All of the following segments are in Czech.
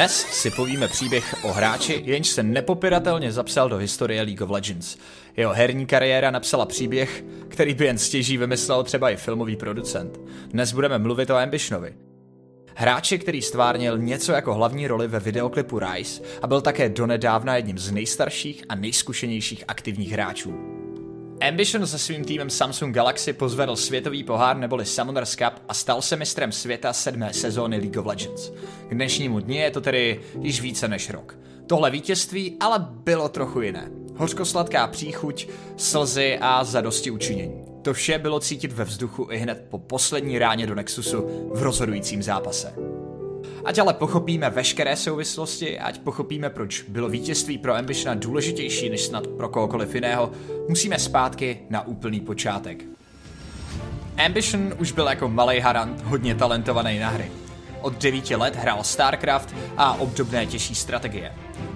Dnes si povíme příběh o hráči, jenž se nepopiratelně zapsal do historie League of Legends. Jeho herní kariéra napsala příběh, který by jen stěží vymyslel třeba i filmový producent. Dnes budeme mluvit o Ambitionovi. Hráči, který stvárnil něco jako hlavní roli ve videoklipu Rise a byl také donedávna jedním z nejstarších a nejzkušenějších aktivních hráčů. Ambition se svým týmem Samsung Galaxy pozvedl světový pohár neboli Summoners Cup a stal se mistrem světa sedmé sezóny League of Legends. K dnešnímu dni je to tedy již více než rok. Tohle vítězství ale bylo trochu jiné. Hořkosladká příchuť, slzy a zadosti učinění. To vše bylo cítit ve vzduchu i hned po poslední ráně do Nexusu v rozhodujícím zápase. Ať ale pochopíme veškeré souvislosti, ať pochopíme, proč bylo vítězství pro Ambitiona důležitější než snad pro kohokoliv jiného, musíme zpátky na úplný počátek. Ambition už byl jako malý harant hodně talentovaný na hry. Od 9 let hrál StarCraft a obdobné těžší strategie.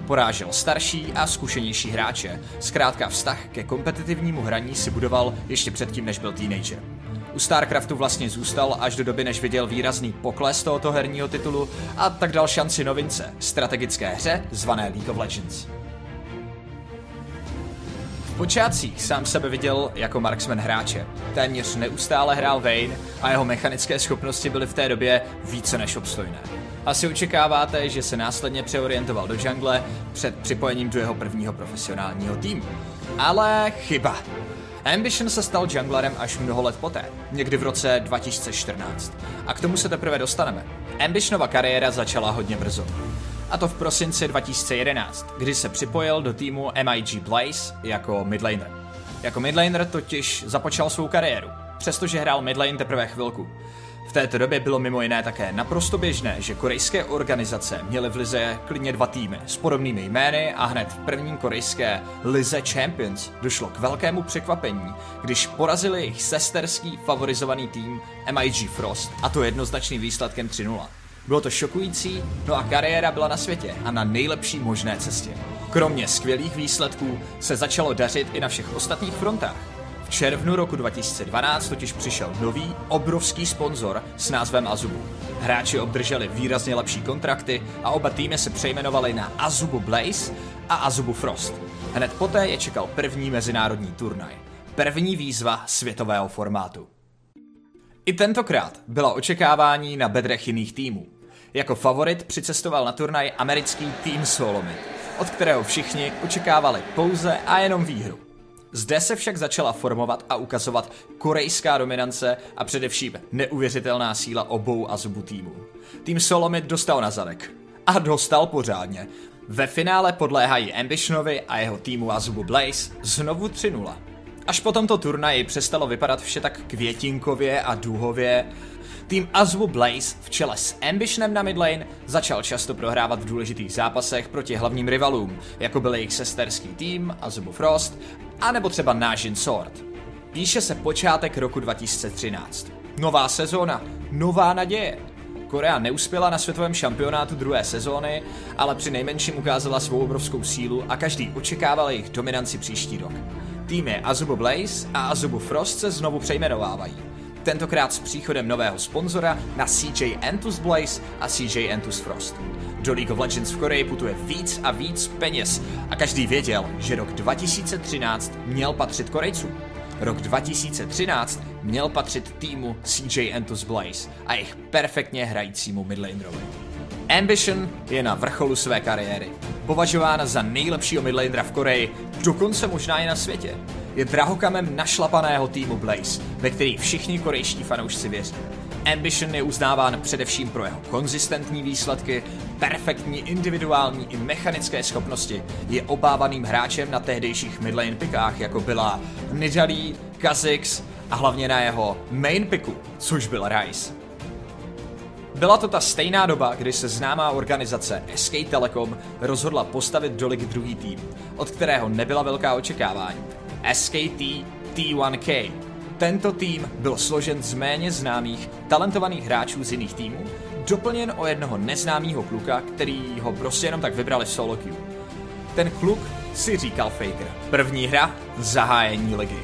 Porážel starší a zkušenější hráče, zkrátka vztah ke kompetitivnímu hraní si budoval ještě předtím, než byl teenager. U StarCraftu vlastně zůstal až do doby, než viděl výrazný pokles tohoto herního titulu a tak dal šanci novince, strategické hře zvané League of Legends. V počátcích sám sebe viděl jako marksman hráče. Téměř neustále hrál Vayne a jeho mechanické schopnosti byly v té době více než obstojné. Asi očekáváte, že se následně přeorientoval do jungle před připojením do jeho prvního profesionálního týmu. Ale chyba. Ambition se stal junglerem až mnoho let poté, někdy v roce 2014. A k tomu se teprve dostaneme. Ambitionova kariéra začala hodně brzo. A to v prosinci 2011, kdy se připojil do týmu MIG Blaze jako midlaner. Jako midlaner totiž započal svou kariéru, přestože hrál midlane teprve chvilku této době bylo mimo jiné také naprosto běžné, že korejské organizace měly v lize klidně dva týmy s podobnými jmény a hned v první korejské lize Champions došlo k velkému překvapení, když porazili jejich sesterský favorizovaný tým MIG Frost a to jednoznačným výsledkem 3-0. Bylo to šokující, no a kariéra byla na světě a na nejlepší možné cestě. Kromě skvělých výsledků se začalo dařit i na všech ostatních frontách. V červnu roku 2012 totiž přišel nový, obrovský sponzor s názvem Azubu. Hráči obdrželi výrazně lepší kontrakty a oba týmy se přejmenovali na Azubu Blaze a Azubu Frost. Hned poté je čekal první mezinárodní turnaj. První výzva světového formátu. I tentokrát byla očekávání na bedrech jiných týmů. Jako favorit přicestoval na turnaj americký tým Solomit, od kterého všichni očekávali pouze a jenom výhru. Zde se však začala formovat a ukazovat korejská dominance a především neuvěřitelná síla obou Azubu týmů. Tým Solomit dostal na zadek. A dostal pořádně. Ve finále podléhají Ambitionovi a jeho týmu Azubu Blaze znovu 3-0. Až po tomto turnaji přestalo vypadat vše tak květinkově a důhově, Tým Azubu Blaze v čele s Ambitionem na midlane začal často prohrávat v důležitých zápasech proti hlavním rivalům, jako byl jejich sesterský tým Azubu Frost a nebo třeba Nážin Sword. Píše se počátek roku 2013. Nová sezóna, nová naděje. Korea neuspěla na světovém šampionátu druhé sezóny, ale při nejmenším ukázala svou obrovskou sílu a každý očekával jejich dominanci příští rok. Týmy Azubu Blaze a Azubu Frost se znovu přejmenovávají. Tentokrát s příchodem nového sponzora na CJ Entus Blaze a CJ Entus Frost. Do League of Legends v Koreji putuje víc a víc peněz a každý věděl, že rok 2013 měl patřit Korejcům. Rok 2013 měl patřit týmu CJ Entus Blaze a jejich perfektně hrajícímu midlanerovi. Ambition je na vrcholu své kariéry. Považována za nejlepšího midlanera v Koreji, dokonce možná i na světě. Je drahokamem našlapaného týmu Blaze, ve který všichni korejští fanoušci věří. Ambition je uznáván především pro jeho konzistentní výsledky, perfektní individuální i mechanické schopnosti. Je obávaným hráčem na tehdejších midlane pickách, jako byla Nidalee, Kha'Zix a hlavně na jeho main picku, což byl Rice. Byla to ta stejná doba, kdy se známá organizace SK Telecom rozhodla postavit do ligy druhý tým, od kterého nebyla velká očekávání. SKT T1K, tento tým byl složen z méně známých, talentovaných hráčů z jiných týmů, doplněn o jednoho neznámého kluka, který ho prostě jenom tak vybrali solo queue. Ten kluk si říkal Faker. První hra, zahájení ligy.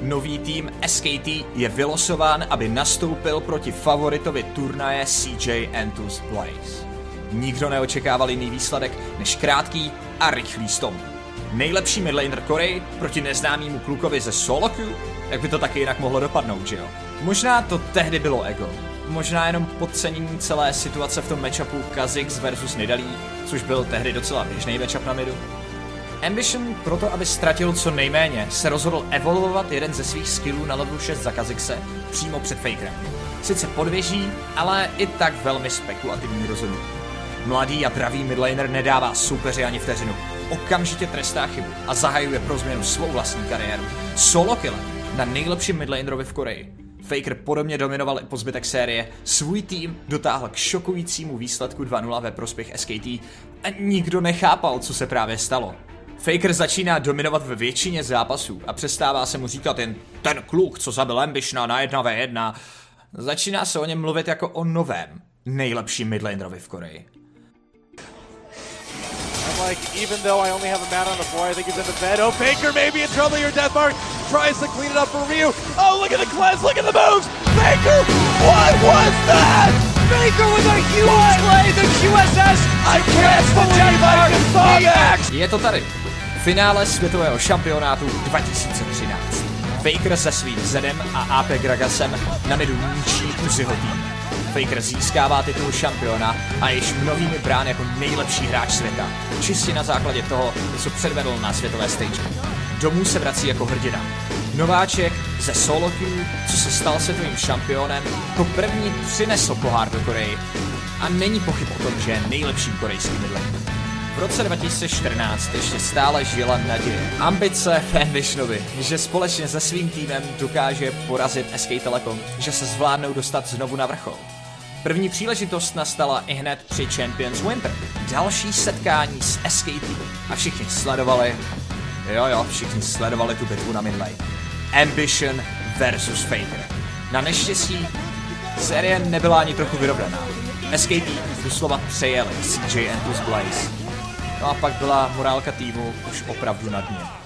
Nový tým SKT je vylosován, aby nastoupil proti favoritovi turnaje CJ Entus Blaze. Nikdo neočekával jiný výsledek než krátký a rychlý stomp. Nejlepší midlaner Corey proti neznámému klukovi ze Soloku? Jak by to taky jinak mohlo dopadnout, že jo? Možná to tehdy bylo ego. Možná jenom podcenění celé situace v tom matchupu Kha'Zix versus Nidalí, což byl tehdy docela běžný matchup na midu. Ambition proto, aby ztratil co nejméně, se rozhodl evolvovat jeden ze svých skillů na level 6 za Kazixe přímo před Fakerem. Sice podvěží, ale i tak velmi spekulativní rozhodnutí. Mladý a pravý midlaner nedává soupeři ani vteřinu. Okamžitě trestá chybu a zahajuje pro změnu svou vlastní kariéru. Solo kill na nejlepším midlanerovi v Koreji. Faker podobně dominoval i po zbytek série, svůj tým dotáhl k šokujícímu výsledku 2-0 ve prospěch SKT a nikdo nechápal, co se právě stalo. Faker začíná dominovat ve většině zápasů a přestává se mu říkat jen ten kluk, co zabil Ambitiona na 1v1. Začíná se o něm mluvit jako o novém, nejlepším midlanerovi v Koreji. Like, even though I only have a mat on the floor, I think he's in the bed. Oh, Baker maybe in trouble here. Deathmark tries to clean it up for Ryu. Oh, look at the cleanse, look at the moves. Baker, what was that? Baker with a huge what? play, the QSS. I can't believe I just saw that. Je to tady. Finále světového šampionátu 2013. Faker se svým Zedem a AP Gragasem na midu ničí Uziho tým. Faker získává titul šampiona a již mnohými brán jako nejlepší hráč světa. Čistě na základě toho, co předvedl na světové stage. Domů se vrací jako hrdina. Nováček ze solo queue, co se stal světovým šampionem, to první přinesl pohár do Koreji. A není pochyb o tom, že je nejlepším korejským midlanerem. V roce 2014 ještě stále žila naděje. Ambice Fanvishnovi, že společně se svým týmem dokáže porazit SK Telecom, že se zvládnou dostat znovu na vrchol. První příležitost nastala i hned při Champions Winter. Další setkání s SKT. A všichni sledovali, jo jo, všichni sledovali tu bitvu na midlane. Ambition versus Faker. Na neštěstí série nebyla ani trochu vyrovnaná. SKT doslova přejeli CJ plus Blaze. No a pak byla morálka týmu už opravdu na dně.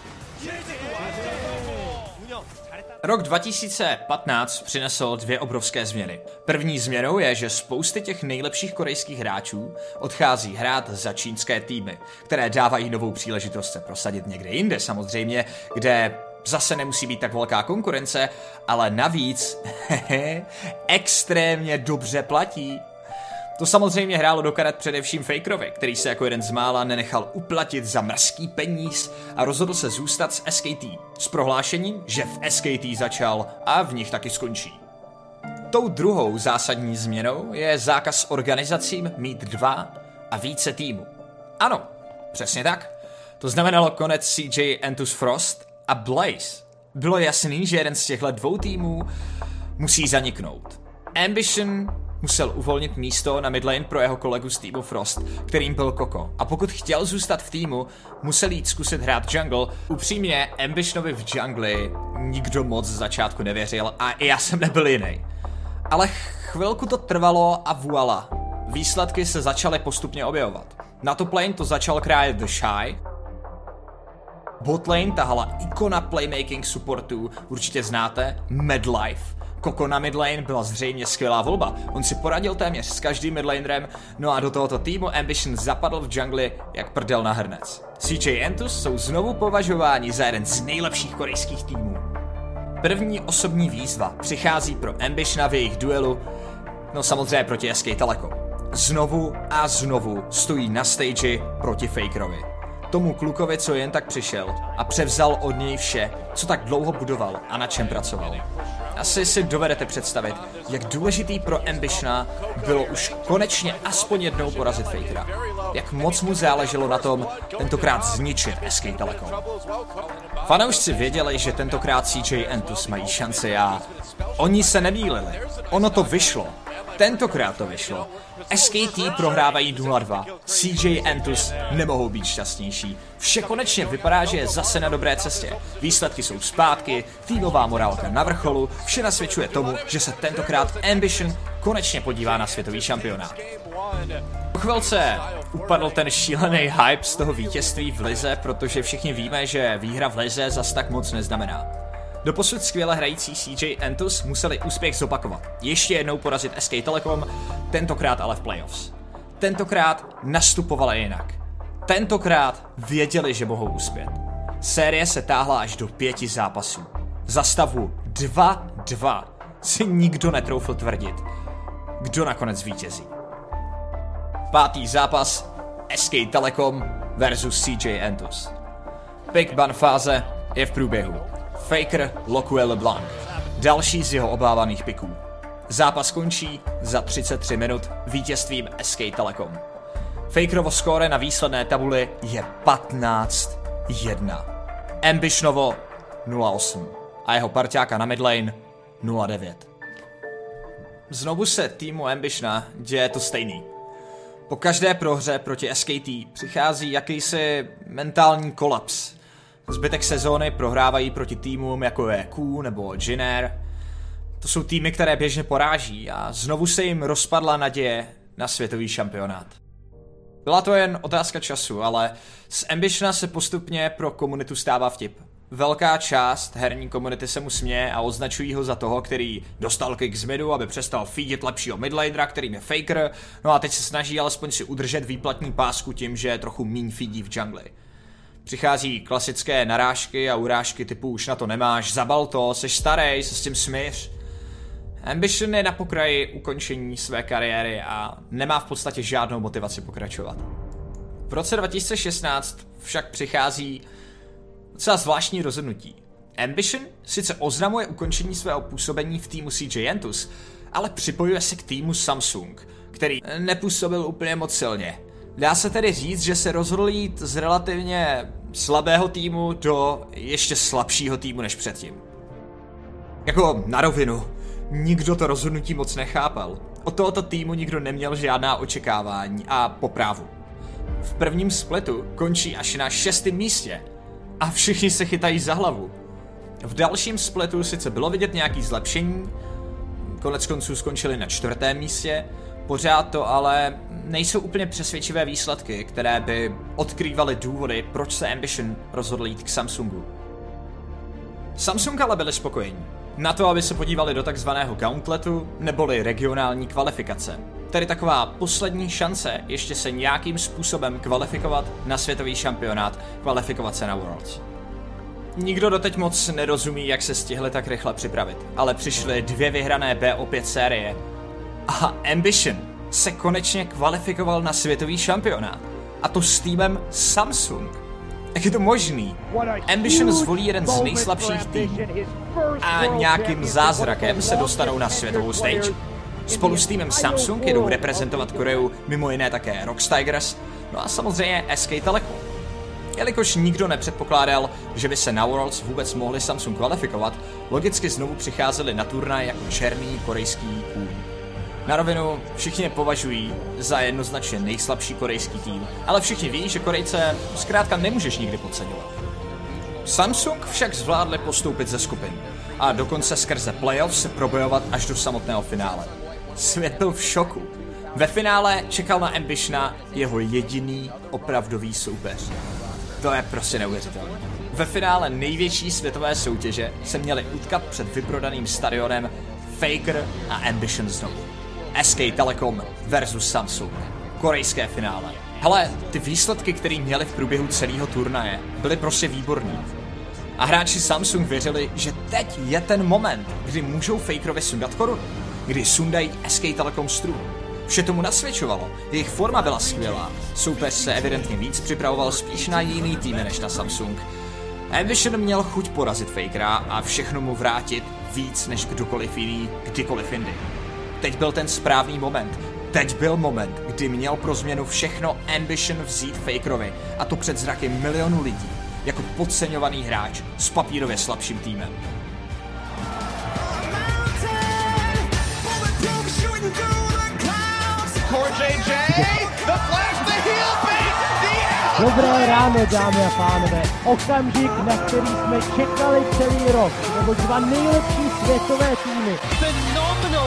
Rok 2015 přinesl dvě obrovské změny. První změnou je, že spousty těch nejlepších korejských hráčů odchází hrát za čínské týmy, které dávají novou příležitost se prosadit někde jinde samozřejmě, kde zase nemusí být tak velká konkurence, ale navíc extrémně dobře platí. To samozřejmě hrálo do karet především Fakerovi, který se jako jeden z mála nenechal uplatit za mrzký peníz a rozhodl se zůstat s SKT. S prohlášením, že v SKT začal a v nich taky skončí. Tou druhou zásadní změnou je zákaz organizacím mít dva a více týmů. Ano, přesně tak. To znamenalo konec CJ Entus Frost a Blaze. Bylo jasný, že jeden z těchto dvou týmů musí zaniknout. Ambition musel uvolnit místo na midlane pro jeho kolegu týmu Frost, kterým byl Koko. A pokud chtěl zůstat v týmu, musel jít zkusit hrát jungle. Upřímně, Ambitionovi v jungli nikdo moc z začátku nevěřil a i já jsem nebyl jiný. Ale chvilku to trvalo a voila. Výsledky se začaly postupně objevovat. Na top lane to začal krájet The Shy, Botlane tahala ikona playmaking supportů, určitě znáte, Medlife. Koko na midlane byla zřejmě skvělá volba. On si poradil téměř s každým midlanerem, no a do tohoto týmu Ambition zapadl v džungli jak prdel na hrnec. CJ Entus jsou znovu považováni za jeden z nejlepších korejských týmů. První osobní výzva přichází pro Ambitiona v jejich duelu, no samozřejmě proti SK Telecom. Znovu a znovu stojí na stage proti Fakerovi. Tomu klukovi, co jen tak přišel a převzal od něj vše, co tak dlouho budoval a na čem pracoval. Asi si dovedete představit, jak důležitý pro Ambitiona bylo už konečně aspoň jednou porazit Fakera. Jak moc mu záleželo na tom tentokrát zničit SK Telecom. Fanoušci věděli, že tentokrát CJ Entus mají šanci a oni se nemýlili. Ono to vyšlo. Tentokrát to vyšlo. SKT prohrávají 0-2. CJ Entus nemohou být šťastnější. Vše konečně vypadá, že je zase na dobré cestě. Výsledky jsou zpátky, týmová morálka na vrcholu, vše nasvědčuje tomu, že se tentokrát Ambition konečně podívá na světový šampionát. Po chvilce upadl ten šílený hype z toho vítězství v Lize, protože všichni víme, že výhra v Lize zas tak moc neznamená. Doposud skvěle hrající CJ Entus museli úspěch zopakovat. Ještě jednou porazit SK Telecom, tentokrát ale v playoffs. tentokrát nastupovali jinak. Tentokrát věděli, že mohou uspět. Série se táhla až do pěti zápasů. Za stavu 2-2 si nikdo netroufl tvrdit, kdo nakonec vítězí. Pátý zápas SK Telecom versus CJ Entus. Pick ban fáze je v průběhu. Faker lokuje LeBlanc. Další z jeho obávaných piků. Zápas končí za 33 minut vítězstvím SK Telecom. Fakerovo skóre na výsledné tabuli je 15-1. Ambitionovo 0-8 a jeho parťáka na midlane 0-9. Znovu se týmu Ambitiona děje to stejný. Po každé prohře proti SKT přichází jakýsi mentální kolaps. Zbytek sezóny prohrávají proti týmům jako je Q nebo Jiner. To jsou týmy, které běžně poráží a znovu se jim rozpadla naděje na světový šampionát. Byla to jen otázka času, ale z Ambitiona se postupně pro komunitu stává vtip. Velká část herní komunity se mu směje a označují ho za toho, který dostal kick z midu, aby přestal feedit lepšího midladera, kterým je Faker, no a teď se snaží alespoň si udržet výplatní pásku tím, že trochu míň feedí v jungli. Přichází klasické narážky a urážky typu už na to nemáš, zabal to, jsi starý, se s tím smíř. Ambition je na pokraji ukončení své kariéry a nemá v podstatě žádnou motivaci pokračovat. V roce 2016 však přichází docela zvláštní rozhodnutí. Ambition sice oznamuje ukončení svého působení v týmu CJ Entus, ale připojuje se k týmu Samsung, který nepůsobil úplně moc silně. Dá se tedy říct, že se rozhodl jít z relativně slabého týmu do ještě slabšího týmu než předtím. Jako na rovinu, nikdo to rozhodnutí moc nechápal. Od tohoto týmu nikdo neměl žádná očekávání a poprávu. V prvním splitu končí až na šestém místě a všichni se chytají za hlavu. V dalším splitu sice bylo vidět nějaký zlepšení, konec konců skončili na čtvrtém místě, pořád to ale nejsou úplně přesvědčivé výsledky, které by odkrývaly důvody, proč se Ambition rozhodl jít k Samsungu. Samsung ale byli spokojení. Na to, aby se podívali do takzvaného gauntletu, neboli regionální kvalifikace. Tedy taková poslední šance ještě se nějakým způsobem kvalifikovat na světový šampionát, kvalifikovat se na Worlds. Nikdo doteď moc nerozumí, jak se stihli tak rychle připravit, ale přišly dvě vyhrané BO5 série a Ambition se konečně kvalifikoval na světový šampionát. A to s týmem Samsung. Jak je to možný? Ambition zvolí jeden z nejslabších týmů a nějakým zázrakem se dostanou na světovou stage. Spolu s týmem Samsung jedou reprezentovat Koreu mimo jiné také Rox Tigers, no a samozřejmě SK Telecom. Jelikož nikdo nepředpokládal, že by se na Worlds vůbec mohli Samsung kvalifikovat, logicky znovu přicházeli na turnaj jako černý korejský. Na rovinu všichni je považují za jednoznačně nejslabší korejský tým, ale všichni ví, že Korejce zkrátka nemůžeš nikdy podceňovat. Samsung však zvládli postoupit ze skupin a dokonce skrze playoff se probojovat až do samotného finále. Svět byl v šoku. Ve finále čekal na Ambitiona jeho jediný opravdový soupeř. To je prostě neuvěřitelné. Ve finále největší světové soutěže se měli utkat před vyprodaným stadionem Faker a Ambition znovu. SK Telecom versus Samsung. Korejské finále. Hele, ty výsledky, které měli v průběhu celého turnaje, byly prostě výborný. A hráči Samsung věřili, že teď je ten moment, kdy můžou Fakerovi sundat korunu, kdy sundají SK Telecom strům. Vše tomu nasvědčovalo, jejich forma byla skvělá, soupeř se evidentně víc připravoval spíš na jiný tým než na Samsung. Ambition měl chuť porazit Fakera a všechno mu vrátit víc než kdokoliv jiný, kdykoliv jindy. Teď byl ten správný moment. Teď byl moment, kdy měl pro změnu všechno Ambition vzít Fakerovi a to před zraky milionu lidí, jako podceňovaný hráč s papírově slabším týmem. Dobré ráno, dámy a pánové. Okamžik, na který jsme čekali celý rok. Nebo dva nejlepší světové týmy.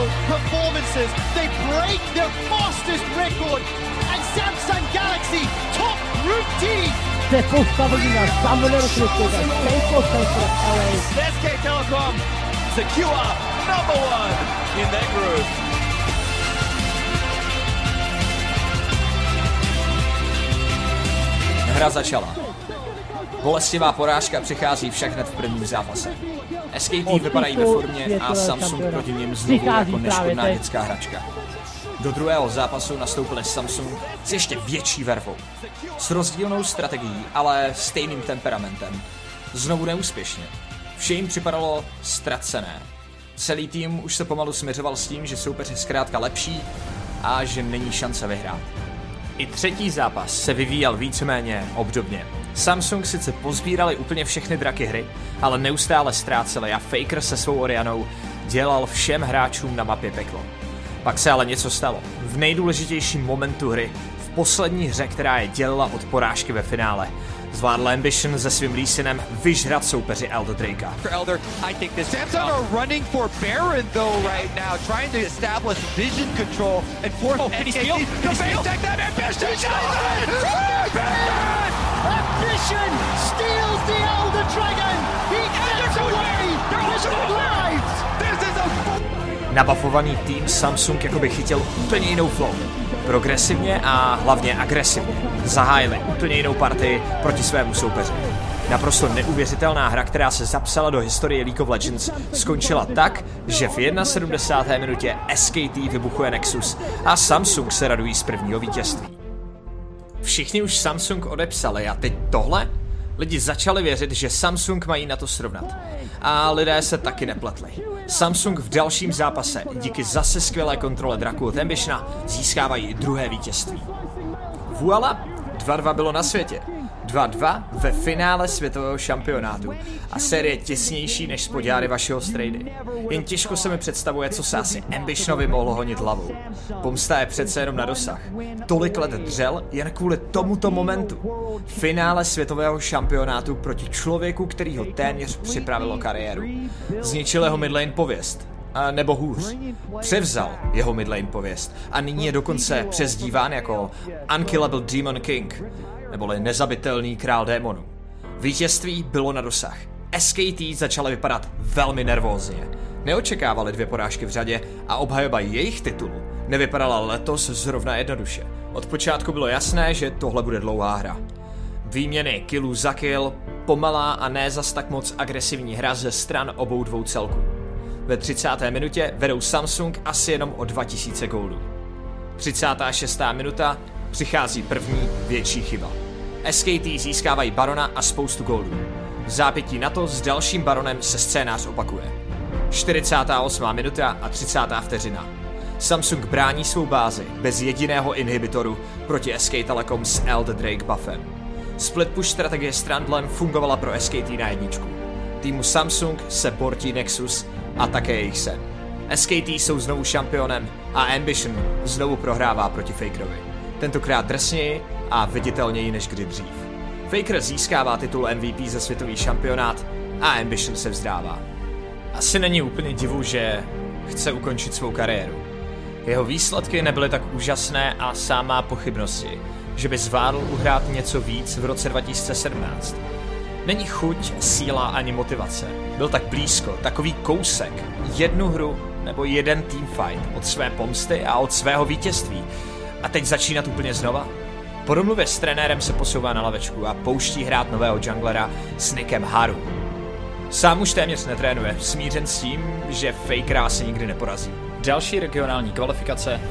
Phenomenal performances. They break their fastest record. And Samsung Galaxy, top group team. Se postavili na Summoner Cricket a Staples Center LA. SK Telecom secure number one in their group. Hra začala. Bolestivá porážka přichází však hned v prvním zápase. SKT vypadají ve formě a Samsung proti nim znovu jako neškodná dětská hračka. Do druhého zápasu nastoupili Samsung s ještě větší vervou. S rozdílnou strategií, ale stejným temperamentem. Znovu neúspěšně. Vše jim připadalo ztracené. Celý tým už se pomalu směřoval s tím, že soupeř je zkrátka lepší a že není šance vyhrát. I třetí zápas se vyvíjel víceméně obdobně. Samsung sice pozbírali úplně všechny draky hry, ale neustále ztráceli a Faker se svou Orianou dělal všem hráčům na mapě peklo. Pak se ale něco stalo. V nejdůležitějším momentu hry, v poslední hře, která je dělila od porážky ve finále, zvládl Ambition se svým Leesinem vyžrat soupeři Elder Drakea. Elder, I think this Samsung are running for Baron though right now, trying to establish vision control and force oh, that Ambition Baron! Ambition steals the Elder Dragon! He gets away with lives! This is a Nabafovaný tým Samsung jakoby chytil úplně jinou flow. Progresivně a hlavně agresivně. Zahájili úplně jinou partii proti svému soupeři. Naprosto neuvěřitelná hra, která se zapsala do historie League of Legends, skončila tak, že v 71. minutě SKT vybuchuje Nexus a Samsung se radují z prvního vítězství. Všichni už Samsung odepsali a teď tohle? Lidi začali věřit, že Samsung mají na to srovnat. A lidé se taky nepletli. Samsung v dalším zápase díky zase skvělé kontrole Draku od Ambitiona získávají druhé vítězství. Voila, 2-2 bylo na světě. 2-2 ve finále světového šampionátu a série těsnější než spodňáry vašeho strejdy. Jen těžko se mi představuje, co se asi Ambitionovi mohlo honit hlavou. Pomsta je přece jenom na dosah. Tolik let dřel jen kvůli tomuto momentu. Finále světového šampionátu proti člověku, který ho téměř připravilo kariéru. Zničil jeho midlane pověst, a nebo hůř. Převzal jeho midlane pověst a nyní je dokonce přezdíván jako Unkillable Demon King, neboli nezabitelný král démonů. Vítězství bylo na dosah. SKT začaly vypadat velmi nervózně. Neočekávali dvě porážky v řadě a obhajoba jejich titulu nevypadala letos zrovna jednoduše. Od počátku bylo jasné, že tohle bude dlouhá hra. Výměny killů za kill, pomalá a ne zas tak moc agresivní hra ze stran obou dvou celků. Ve 30. minutě vedou Samsung asi jenom o 2000 gólů. 36. minuta přichází první větší chyba. SKT získávají Barona a spoustu gólů. V zápětí na to s dalším Baronem se scénář opakuje. 48. minuta a 30. vteřina. Samsung brání svou bázi bez jediného inhibitoru proti SK Telecom s Elder Drake buffem. Split push strategie Strandlem fungovala pro SKT na jedničku. Týmu Samsung se portí Nexus a také jejich sen. SKT jsou znovu šampionem a Ambition znovu prohrává proti Fakerovi. Tentokrát drsněji a viditelněji než kdy dřív. Faker získává titul MVP za světový šampionát a Ambition se vzdává. Asi není úplně divu, že chce ukončit svou kariéru. Jeho výsledky nebyly tak úžasné a sám má pochybnosti, že by zvládl uhrát něco víc v roce 2017. Není chuť, síla ani motivace. Byl tak blízko, takový kousek, jednu hru nebo jeden teamfight od své pomsty a od svého vítězství. A teď začínat úplně znova? Po domluvě s trenérem se posouvá na lavečku a pouští hrát nového junglera s Nickem Haru. Sám už téměř netrénuje, smířen s tím, že Fakera asi nikdy neporazí. Další regionální kvalifikace,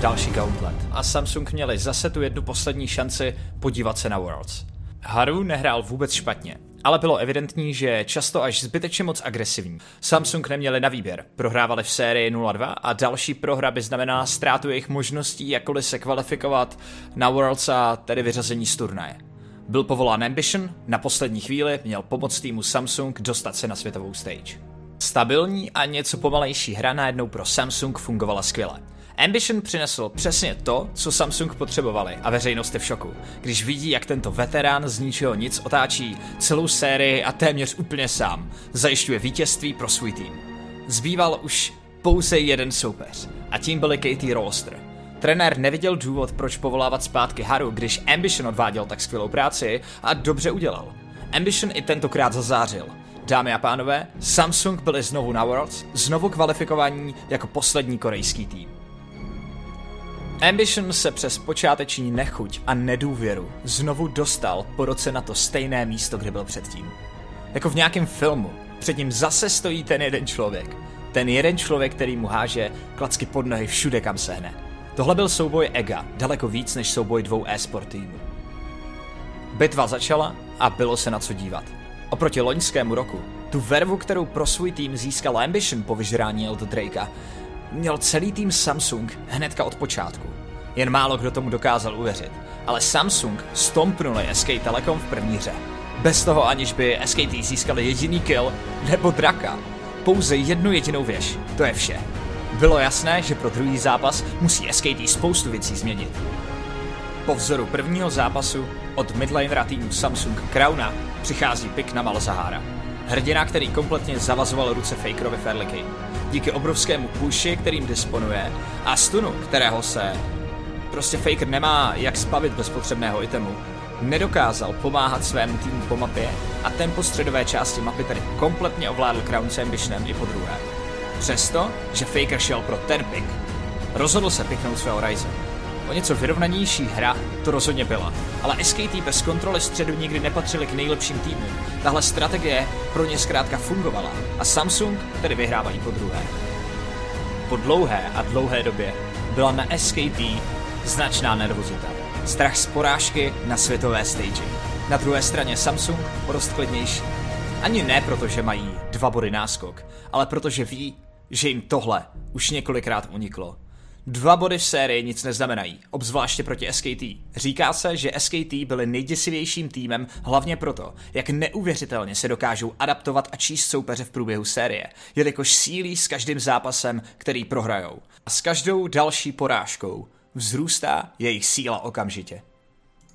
další gauntlet. A Samsung měli zase tu jednu poslední šanci podívat se na Worlds. Haru nehrál vůbec špatně, ale bylo evidentní, že často až zbytečně moc agresivní. Samsung neměli na výběr, prohrávali v sérii 0-2 a další prohra by znamenala ztrátu jejich možností jakkoliv se kvalifikovat na Worlds a tedy vyřazení z turnaje. Byl povolán Ambition, na poslední chvíli měl pomoct týmu Samsung dostat se na světovou stage. Stabilní a něco pomalejší hra najednou pro Samsung fungovala skvěle. Ambition přinesl přesně to, co Samsung potřebovali a veřejnost je v šoku, když vidí, jak tento veterán z ničeho nic otáčí celou sérii a téměř úplně sám zajišťuje vítězství pro svůj tým. Zbýval už pouze jeden soupeř a tím byli Katie Rolster. Trenér neviděl důvod, proč povolávat zpátky Haru, když Ambition odváděl tak skvělou práci a dobře udělal. Ambition i tentokrát zazářil. Dámy a pánové, Samsung byli znovu na Worlds, znovu kvalifikovaní jako poslední korejský tým. Ambition se přes počáteční nechuť a nedůvěru znovu dostal po roce na to stejné místo, kde byl předtím. Jako v nějakém filmu. Před ním zase stojí ten jeden člověk. Ten jeden člověk, který mu háže klacky pod nohy všude, kam sehne. Tohle byl souboj Ega, daleko víc než souboj dvou e-sport týmů. Bitva začala a bylo se na co dívat. Oproti loňskému roku, tu vervu, kterou pro svůj tým získal Ambition po vyžrání Eldo Drakea, měl celý tým Samsung hnedka od počátku. Jen málo kdo tomu dokázal uvěřit, ale Samsung stompnuli SK Telecom v první hře. Bez toho aniž by SKT získali jediný kill nebo draka. Pouze jednu jedinou věž, to je vše. Bylo jasné, že pro druhý zápas musí SKT spoustu věcí změnit. Po vzoru prvního zápasu od midlanera týmu Samsung Crowna přichází pik na Malzahara. Hrdina, který kompletně zavazoval ruce Fakerovi Ferliky. Díky obrovskému pushi, kterým disponuje, a stunu, kterého se prostě Faker nemá jak spavit bez potřebného itemu, nedokázal pomáhat svému týmu po mapě a tempo středové části mapy tedy kompletně ovládl Crown s Ambitionem i po druhé. Přesto, že Faker šel pro ten pick, rozhodl se piknout svého Ryze. O něco vyrovnanější hra to rozhodně byla, ale SKT bez kontroly středu nikdy nepatřili k nejlepším týmům. Tahle strategie pro ně zkrátka fungovala a Samsung tedy vyhrávají po druhé. Po dlouhé a dlouhé době byla na SKT značná nervozita. Strach z porážky na světové stage. Na druhé straně Samsung o dost klidnější. Ani ne proto, že mají dva body náskok, ale protože ví, že jim tohle už několikrát uniklo. Dva body v sérii nic neznamenají, obzvláště proti SKT. Říká se, že SKT byli nejděsivějším týmem hlavně proto, jak neuvěřitelně se dokážou adaptovat a číst soupeře v průběhu série, jelikož sílí s každým zápasem, který prohrajou. A s každou další porážkou vzrůstá jejich síla okamžitě.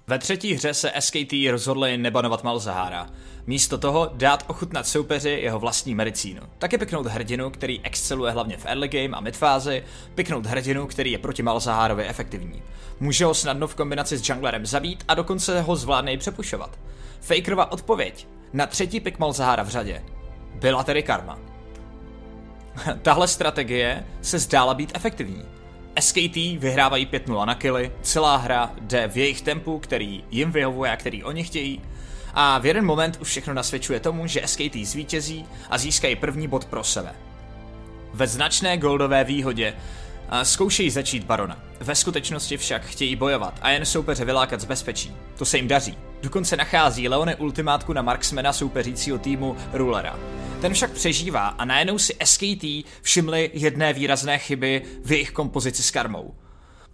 Ve třetí hře se SKT rozhodli nebanovat Malzahara. Místo toho dát ochutnat soupeři jeho vlastní medicínu. Taky piknout hrdinu, který exceluje hlavně v early game a midfázi, piknout hrdinu, který je proti Malzaharovi efektivní. Může ho snadno v kombinaci s junglerem zabít a dokonce ho zvládne i přepušovat. Fakerova odpověď na třetí pik Malzahara v řadě byla tedy karma. Tahle strategie se zdála být efektivní. SKT vyhrávají 5-0 na killy, celá hra jde v jejich tempu, který jim vyhovuje a který oni chtějí. A v jeden moment už všechno nasvědčuje tomu, že SKT zvítězí a získají první bod pro sebe. Ve značné goldové výhodě zkoušejí začít barona. Ve skutečnosti však chtějí bojovat a jen soupeře vylákat z bezpečí. To se jim daří. Dokonce nachází Leone ultimátku na marksmana soupeřícího týmu Rulera. Ten však přežívá a najednou si SKT všimli jedné výrazné chyby v jejich kompozici s karmou.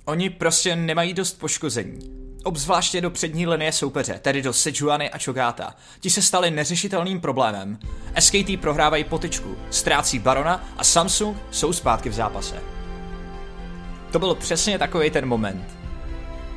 Oni prostě nemají dost poškození. Obzvláště do přední linie soupeře, tedy do Sejuany a Chogata. Ti se stali neřešitelným problémem. SKT prohrávají potičku, ztrácí Barona a Samsung jsou zpátky v zápase. To byl přesně takový ten moment,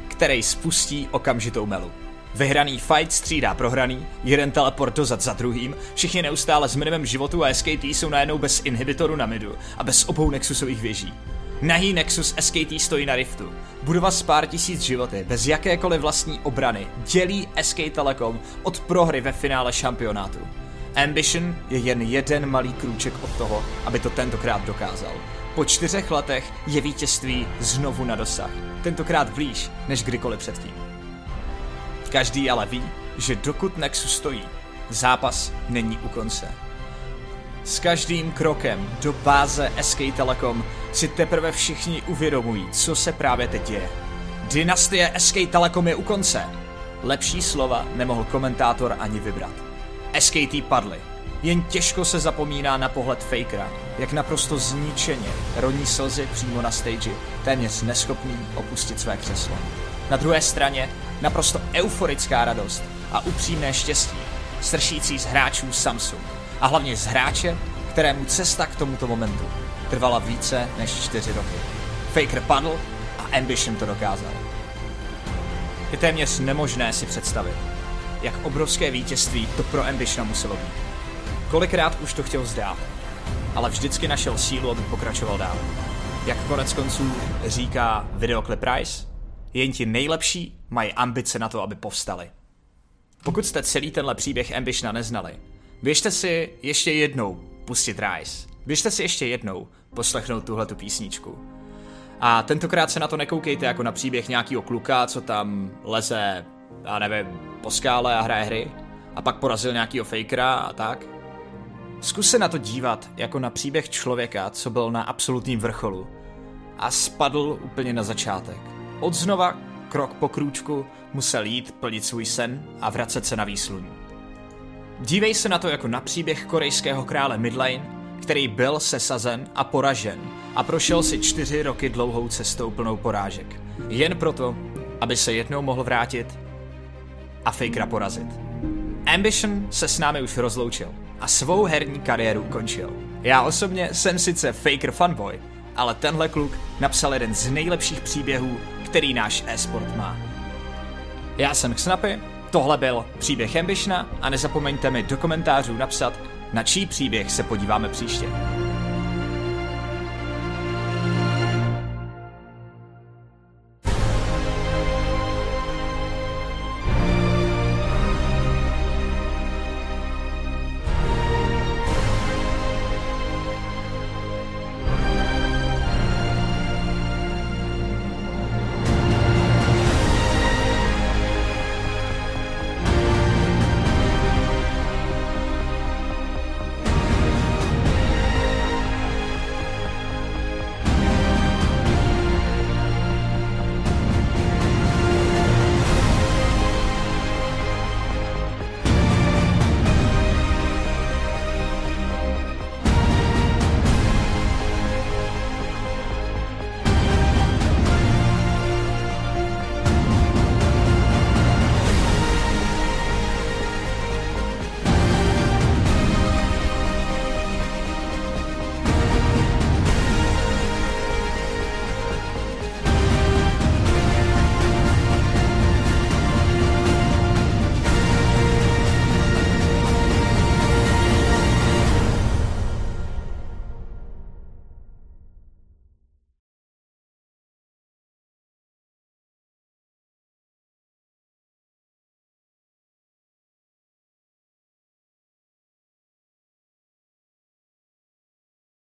který spustí okamžitou melu. Vyhraný fight střídá prohraný, jeden teleport dozad za druhým, všichni neustále s minimem životu a SKT jsou najednou bez inhibitoru na midu a bez obou Nexusových věží. Nahý Nexus SKT stojí na riftu. Budova s pár tisíc životy, bez jakékoliv vlastní obrany, dělí SK Telecom od prohry ve finále šampionátu. Ambition je jen jeden malý krůček od toho, aby to tentokrát dokázal. Po čtyřech letech je vítězství znovu na dosah. Tentokrát blíž než kdykoliv předtím. Každý ale ví, že dokud Nexus stojí, zápas není u konce. S každým krokem do báze SK Telecom si teprve všichni uvědomují, co se právě teď děje. Dynastie SK Telecom je u konce. Lepší slova nemohl komentátor ani vybrat. SKT padly. Jen těžko se zapomíná na pohled Fakera, jak naprosto zničeně roní slzy přímo na stage, téměř neschopný opustit své křeslo. Na druhé straně naprosto euforická radost a upřímné štěstí, sršící z hráčů Samsung a hlavně z hráče, kterému cesta k tomuto momentu trvala více než čtyři roky. Faker padl a Ambition to dokázal. Je téměř nemožné si představit, jak obrovské vítězství to pro Ambitiona muselo být. Kolikrát už to chtěl zdát, ale vždycky našel sílu, aby pokračoval dál. Jak konec konců říká videoklip Price, jen ti nejlepší mají ambice na to, aby povstali. Pokud jste celý tenhle příběh Ambitiona neznali, běžte si ještě jednou pustit Rise. Běžte si ještě jednou poslechnout tuhle tu písničku. A tentokrát se na to nekoukejte jako na příběh nějakého kluka, co tam leze, já nevím, po skále a hraje hry a pak porazil nějakýho fakera a tak. Zkus se na to dívat jako na příběh člověka, co byl na absolutním vrcholu a spadl úplně na začátek. Od znova, krok po krůčku, musel jít plnit svůj sen a vracet se na výsluní. Dívej se na to jako na příběh korejského krále Midlane, který byl sesazen a poražen a prošel si čtyři roky dlouhou cestou plnou porážek. Jen proto, aby se jednou mohl vrátit a Fakera porazit. Ambition se s námi už rozloučil a svou herní kariéru ukončil. Já osobně jsem sice Faker fanboy, ale tenhle kluk napsal jeden z nejlepších příběhů, který náš e-sport má. Já jsem Xnapy, tohle byl příběh Ambitiona a nezapomeňte mi do komentářů napsat, na čí příběh se podíváme příště.